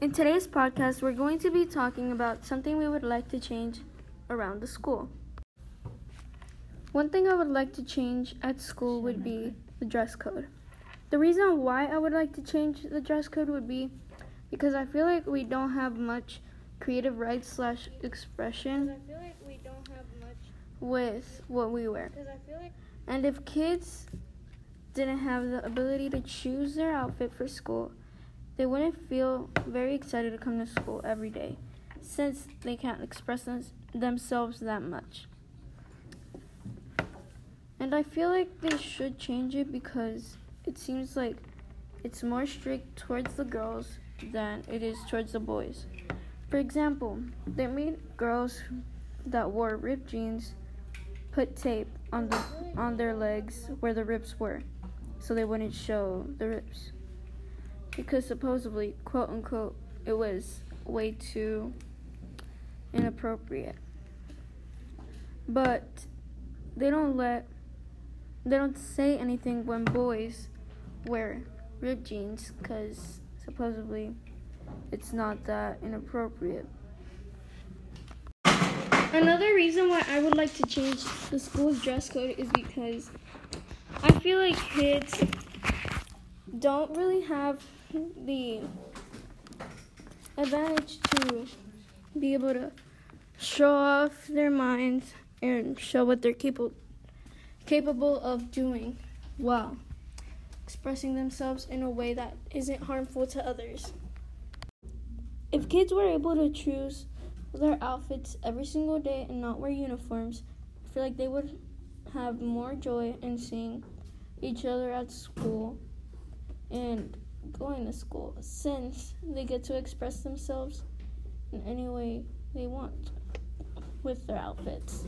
In today's podcast, we're going to be talking about something we would like to change around the school. One thing I would like to change at school would be the dress code. The reason why I would like to change the dress code would be because I feel like we don't have much creative rights slash expression with what we wear. And if kids didn't have the ability to choose their outfit for school, they wouldn't feel very excited to come to school every day since they can't express themselves that much. And I feel like they should change it because it seems like it's more strict towards the girls than it is towards the boys. For example, they made girls that wore ripped jeans put tape on the on their legs where the rips were so they wouldn't show the rips because supposedly, quote unquote, it was way too inappropriate. But they don't let, they don't say anything when boys wear ripped jeans because supposedly it's not that inappropriate. Another reason why I would like to change the school's dress code is because I feel like kids don't really have the advantage to be able to show off their minds and show what they're capable capable of doing while expressing themselves in a way that isn't harmful to others. If kids were able to choose their outfits every single day and not wear uniforms, I feel like they would have more joy in seeing each other at school and going to school since they get to express themselves in any way they want with their outfits.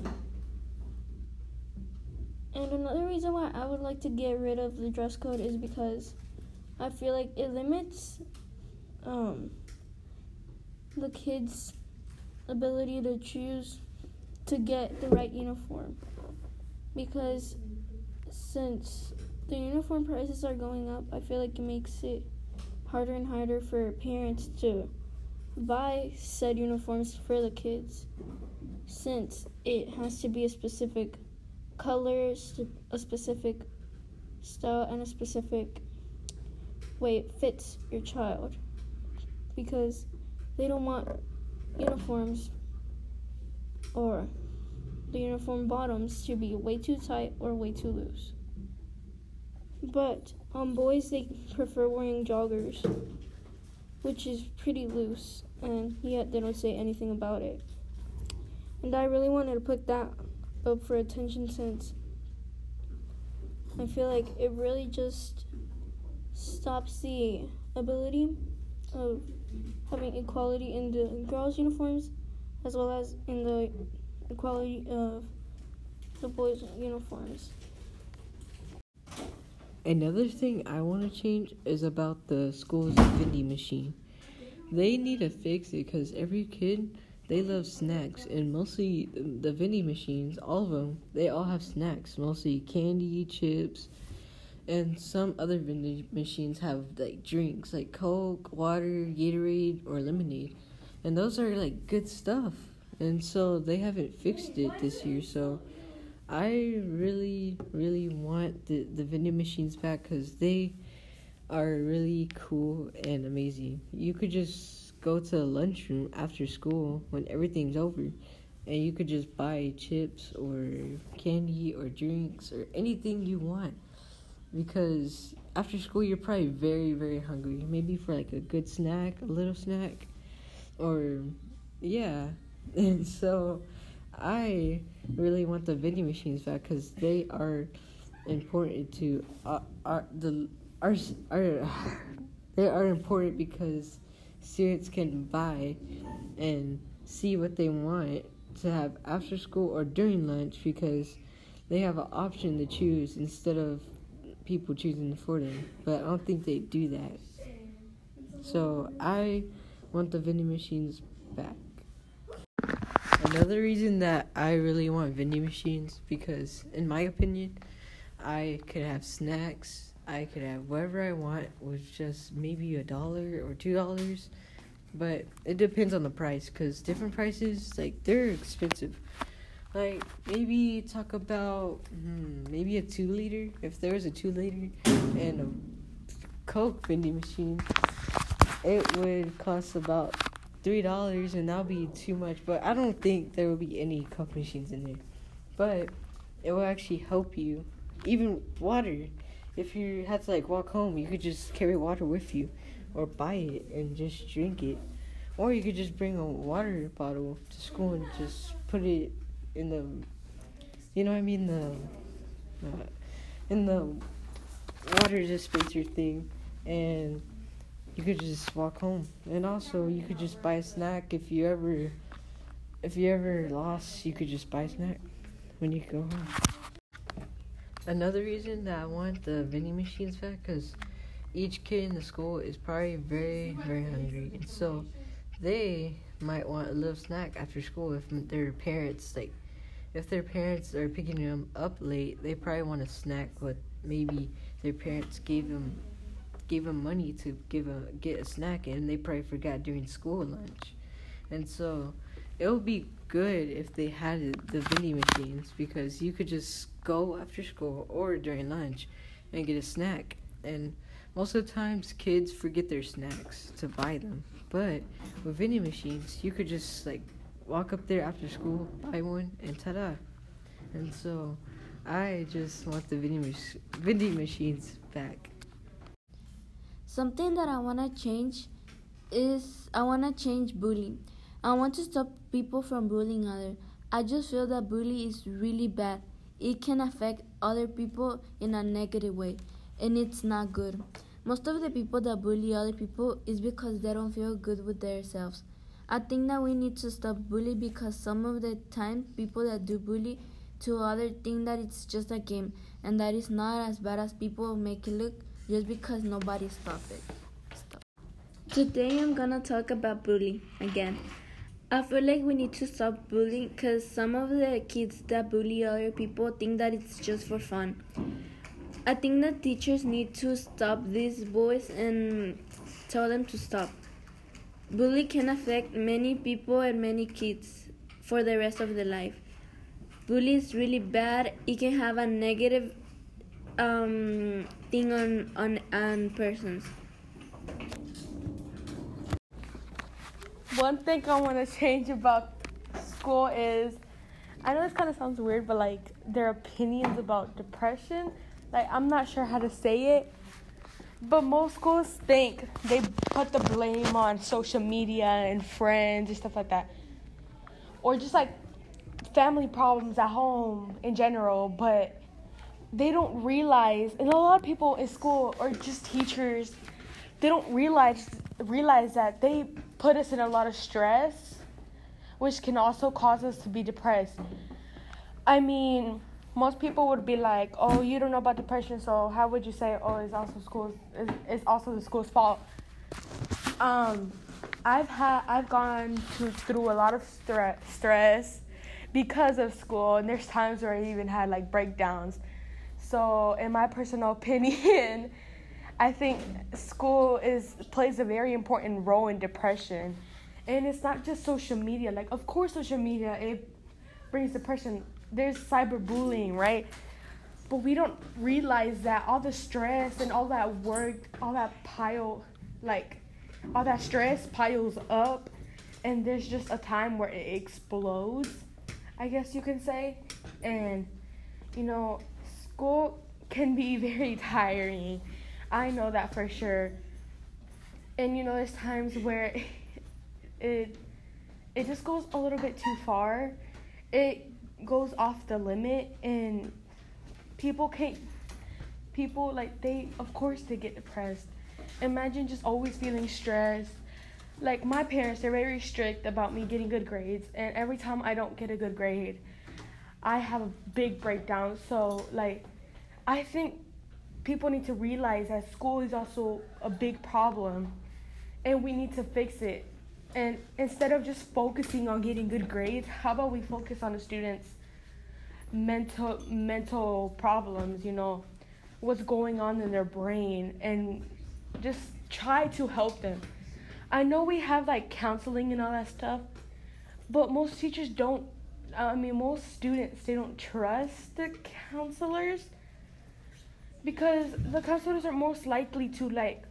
And another reason why I would like to get rid of the dress code is because I feel like it limits um, the kids' ability to choose to get the right uniform. Because since the uniform prices are going up, I feel like it makes it harder and harder for parents to buy said uniforms for the kids since it has to be a specific color, a specific style, and a specific way it fits your child because they don't want uniforms or the uniform bottoms to be way too tight or way too loose. But um, boys, they prefer wearing joggers, which is pretty loose, and yet they don't say anything about it. And I really wanted to put that up for attention since I feel like it really just stops the ability of having equality in the girls' uniforms as well as in the equality of the boys' uniforms. Another thing I want to change is about the school's vending machine. They need to fix it because every kid they love snacks and mostly the vending machines, all of them, they all have snacks, mostly candy, chips, and some other vending machines have like drinks like Coke, water, Gatorade, or lemonade, and those are like good stuff. And so they haven't fixed it this year, so I really, really want the, the vending machines back because they are really cool and amazing. You could just go to the lunchroom after school when everything's over and you could just buy chips or candy or drinks or anything you want because after school you're probably very very hungry maybe for like a good snack a little snack or yeah and so i really want the vending machines back because they are important to uh, our the our our they are important because students can buy and see what they want to have after school or during lunch because they have an option to choose instead of people choosing for them. But I don't think they do that. So I want the vending machines back. Another reason that I really want vending machines because, in my opinion, I could have snacks. I could have whatever I want with just maybe a dollar or two dollars, but it depends on the price because different prices like they're expensive. Like maybe talk about hmm, maybe a two liter. If there was a two liter and a Coke vending machine, it would cost about three dollars, and that'll be too much. But I don't think there will be any Coke machines in there. But it will actually help you. Even water. If you had to like walk home, you could just carry water with you, or buy it and just drink it. Or you could just bring a water bottle to school and just put it in the, you know what I mean the, uh, in the water dispenser thing, and you could just walk home. And also you could just buy a snack if you ever, if you ever lost, you could just buy a snack when you go home. Another reason that I want the vending machines back, cause each kid in the school is probably very, very hungry, and so they might want a little snack after school if their parents like if their parents are picking them up late they probably want a snack but maybe their parents gave them gave them money to give a get a snack and they probably forgot during school lunch and so it would be good if they had the vending machines because you could just go after school or during lunch and get a snack and most of the times kids forget their snacks to buy them but with vending machines, you could just like walk up there after school, buy one, and ta-da. And so, I just want the vending, mach- vending machines back. Something that I want to change is I want to change bullying. I want to stop people from bullying others. I just feel that bullying is really bad. It can affect other people in a negative way, and it's not good. Most of the people that bully other people is because they don't feel good with themselves. I think that we need to stop bullying because some of the time people that do bully to other think that it's just a game and that it's not as bad as people make it look just because nobody stop it. Stop. Today I'm gonna talk about bullying again. I feel like we need to stop bullying because some of the kids that bully other people think that it's just for fun. I think that teachers need to stop these boys and tell them to stop. Bullying can affect many people and many kids for the rest of their life. Bullying is really bad. It can have a negative um, thing on, on on persons. One thing I want to change about school is, I know this kind of sounds weird, but like their opinions about depression like I'm not sure how to say it, but most schools think they put the blame on social media and friends and stuff like that, or just like family problems at home in general. But they don't realize, and a lot of people in school or just teachers, they don't realize realize that they put us in a lot of stress, which can also cause us to be depressed. I mean most people would be like, "Oh, you don't know about depression, so how would you say, oh, it's also school's, it's, it's also the school's fault?" Um, I've had, I've gone to, through a lot of stress, stress because of school, and there's times where I even had like breakdowns. So, in my personal opinion, I think school is plays a very important role in depression, and it's not just social media. Like, of course, social media it brings depression there's cyberbullying, right? But we don't realize that all the stress and all that work, all that pile, like, all that stress piles up, and there's just a time where it explodes, I guess you can say. And, you know, school can be very tiring. I know that for sure. And, you know, there's times where it, it just goes a little bit too far. It goes off the limit and people can't people like they of course they get depressed imagine just always feeling stressed like my parents they're very strict about me getting good grades and every time i don't get a good grade i have a big breakdown so like i think people need to realize that school is also a big problem and we need to fix it and instead of just focusing on getting good grades, how about we focus on the students' mental mental problems, you know, what's going on in their brain and just try to help them. I know we have like counseling and all that stuff, but most teachers don't. I mean, most students they don't trust the counselors because the counselors are most likely to like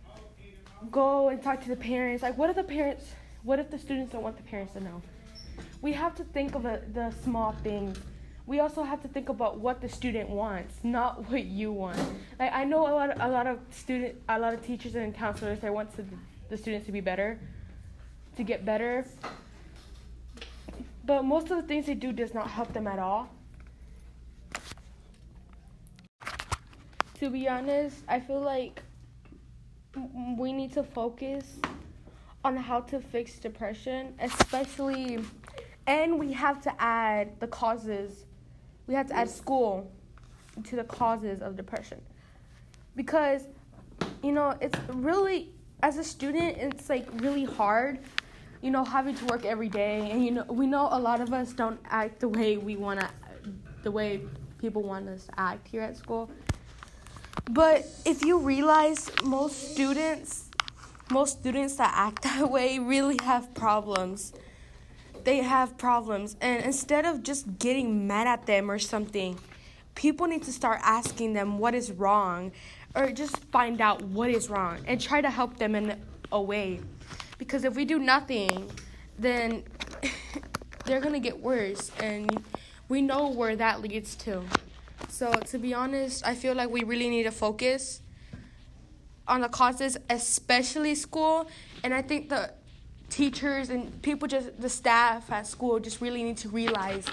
go and talk to the parents. Like, what if the parents? What if the students don't want the parents to know? We have to think of a, the small things. We also have to think about what the student wants, not what you want. Like I know a lot, a lot of student, a lot of teachers and counselors, they want to, the students to be better, to get better. But most of the things they do does not help them at all. To be honest, I feel like we need to focus on how to fix depression, especially, and we have to add the causes. We have to add school to the causes of depression. Because, you know, it's really, as a student, it's like really hard, you know, having to work every day. And, you know, we know a lot of us don't act the way we want to, the way people want us to act here at school. But if you realize most students, most students that act that way really have problems. They have problems. And instead of just getting mad at them or something, people need to start asking them what is wrong or just find out what is wrong and try to help them in a way. Because if we do nothing, then they're going to get worse. And we know where that leads to. So, to be honest, I feel like we really need to focus on the causes, especially school. And I think the teachers and people, just the staff at school, just really need to realize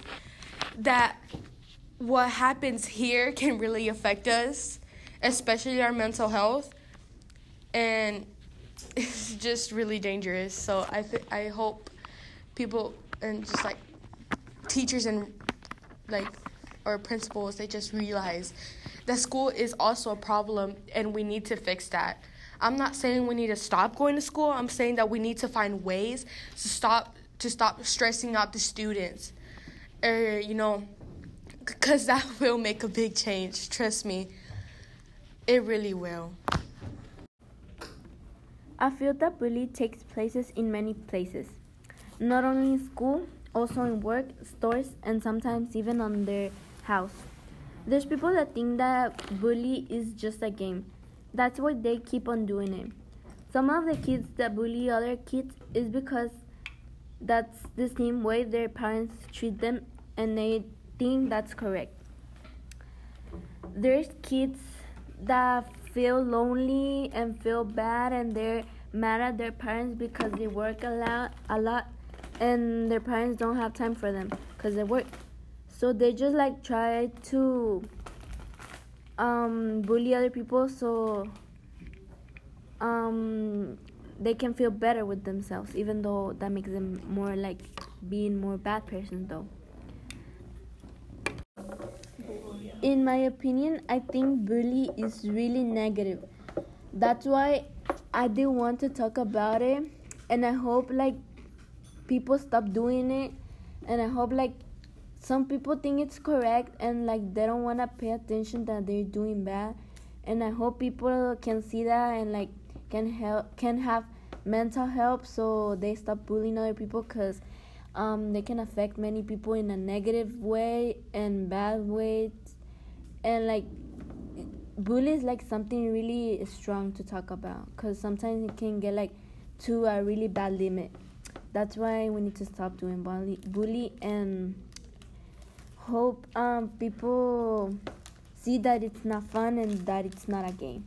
that what happens here can really affect us, especially our mental health. And it's just really dangerous. So I th- I hope people and just like teachers and like or principals they just realize that school is also a problem and we need to fix that. I'm not saying we need to stop going to school. I'm saying that we need to find ways to stop to stop stressing out the students. Or you know, cuz that will make a big change, trust me. It really will. I feel that bullying takes places in many places. Not only in school, also in work, stores, and sometimes even on their house. There's people that think that bully is just a game. That's why they keep on doing it. Some of the kids that bully other kids is because that's the same way their parents treat them and they think that's correct. There's kids that feel lonely and feel bad and they're mad at their parents because they work a lot a lot and their parents don't have time for them because they work so they just like try to um, bully other people so um, they can feel better with themselves even though that makes them more like being more bad person though. In my opinion i think bully is really negative. That's why i did want to talk about it and i hope like people stop doing it and i hope like some people think it's correct and like they don't want to pay attention that they're doing bad. And i hope people can see that and like can help can have mental help so they stop bullying other people because um, they can affect many people in a negative way and bad ways and like bully is like something really strong to talk about because sometimes it can get like to a really bad limit. That's why we need to stop doing bully bully and hope um, people see that it's not fun and that it's not a game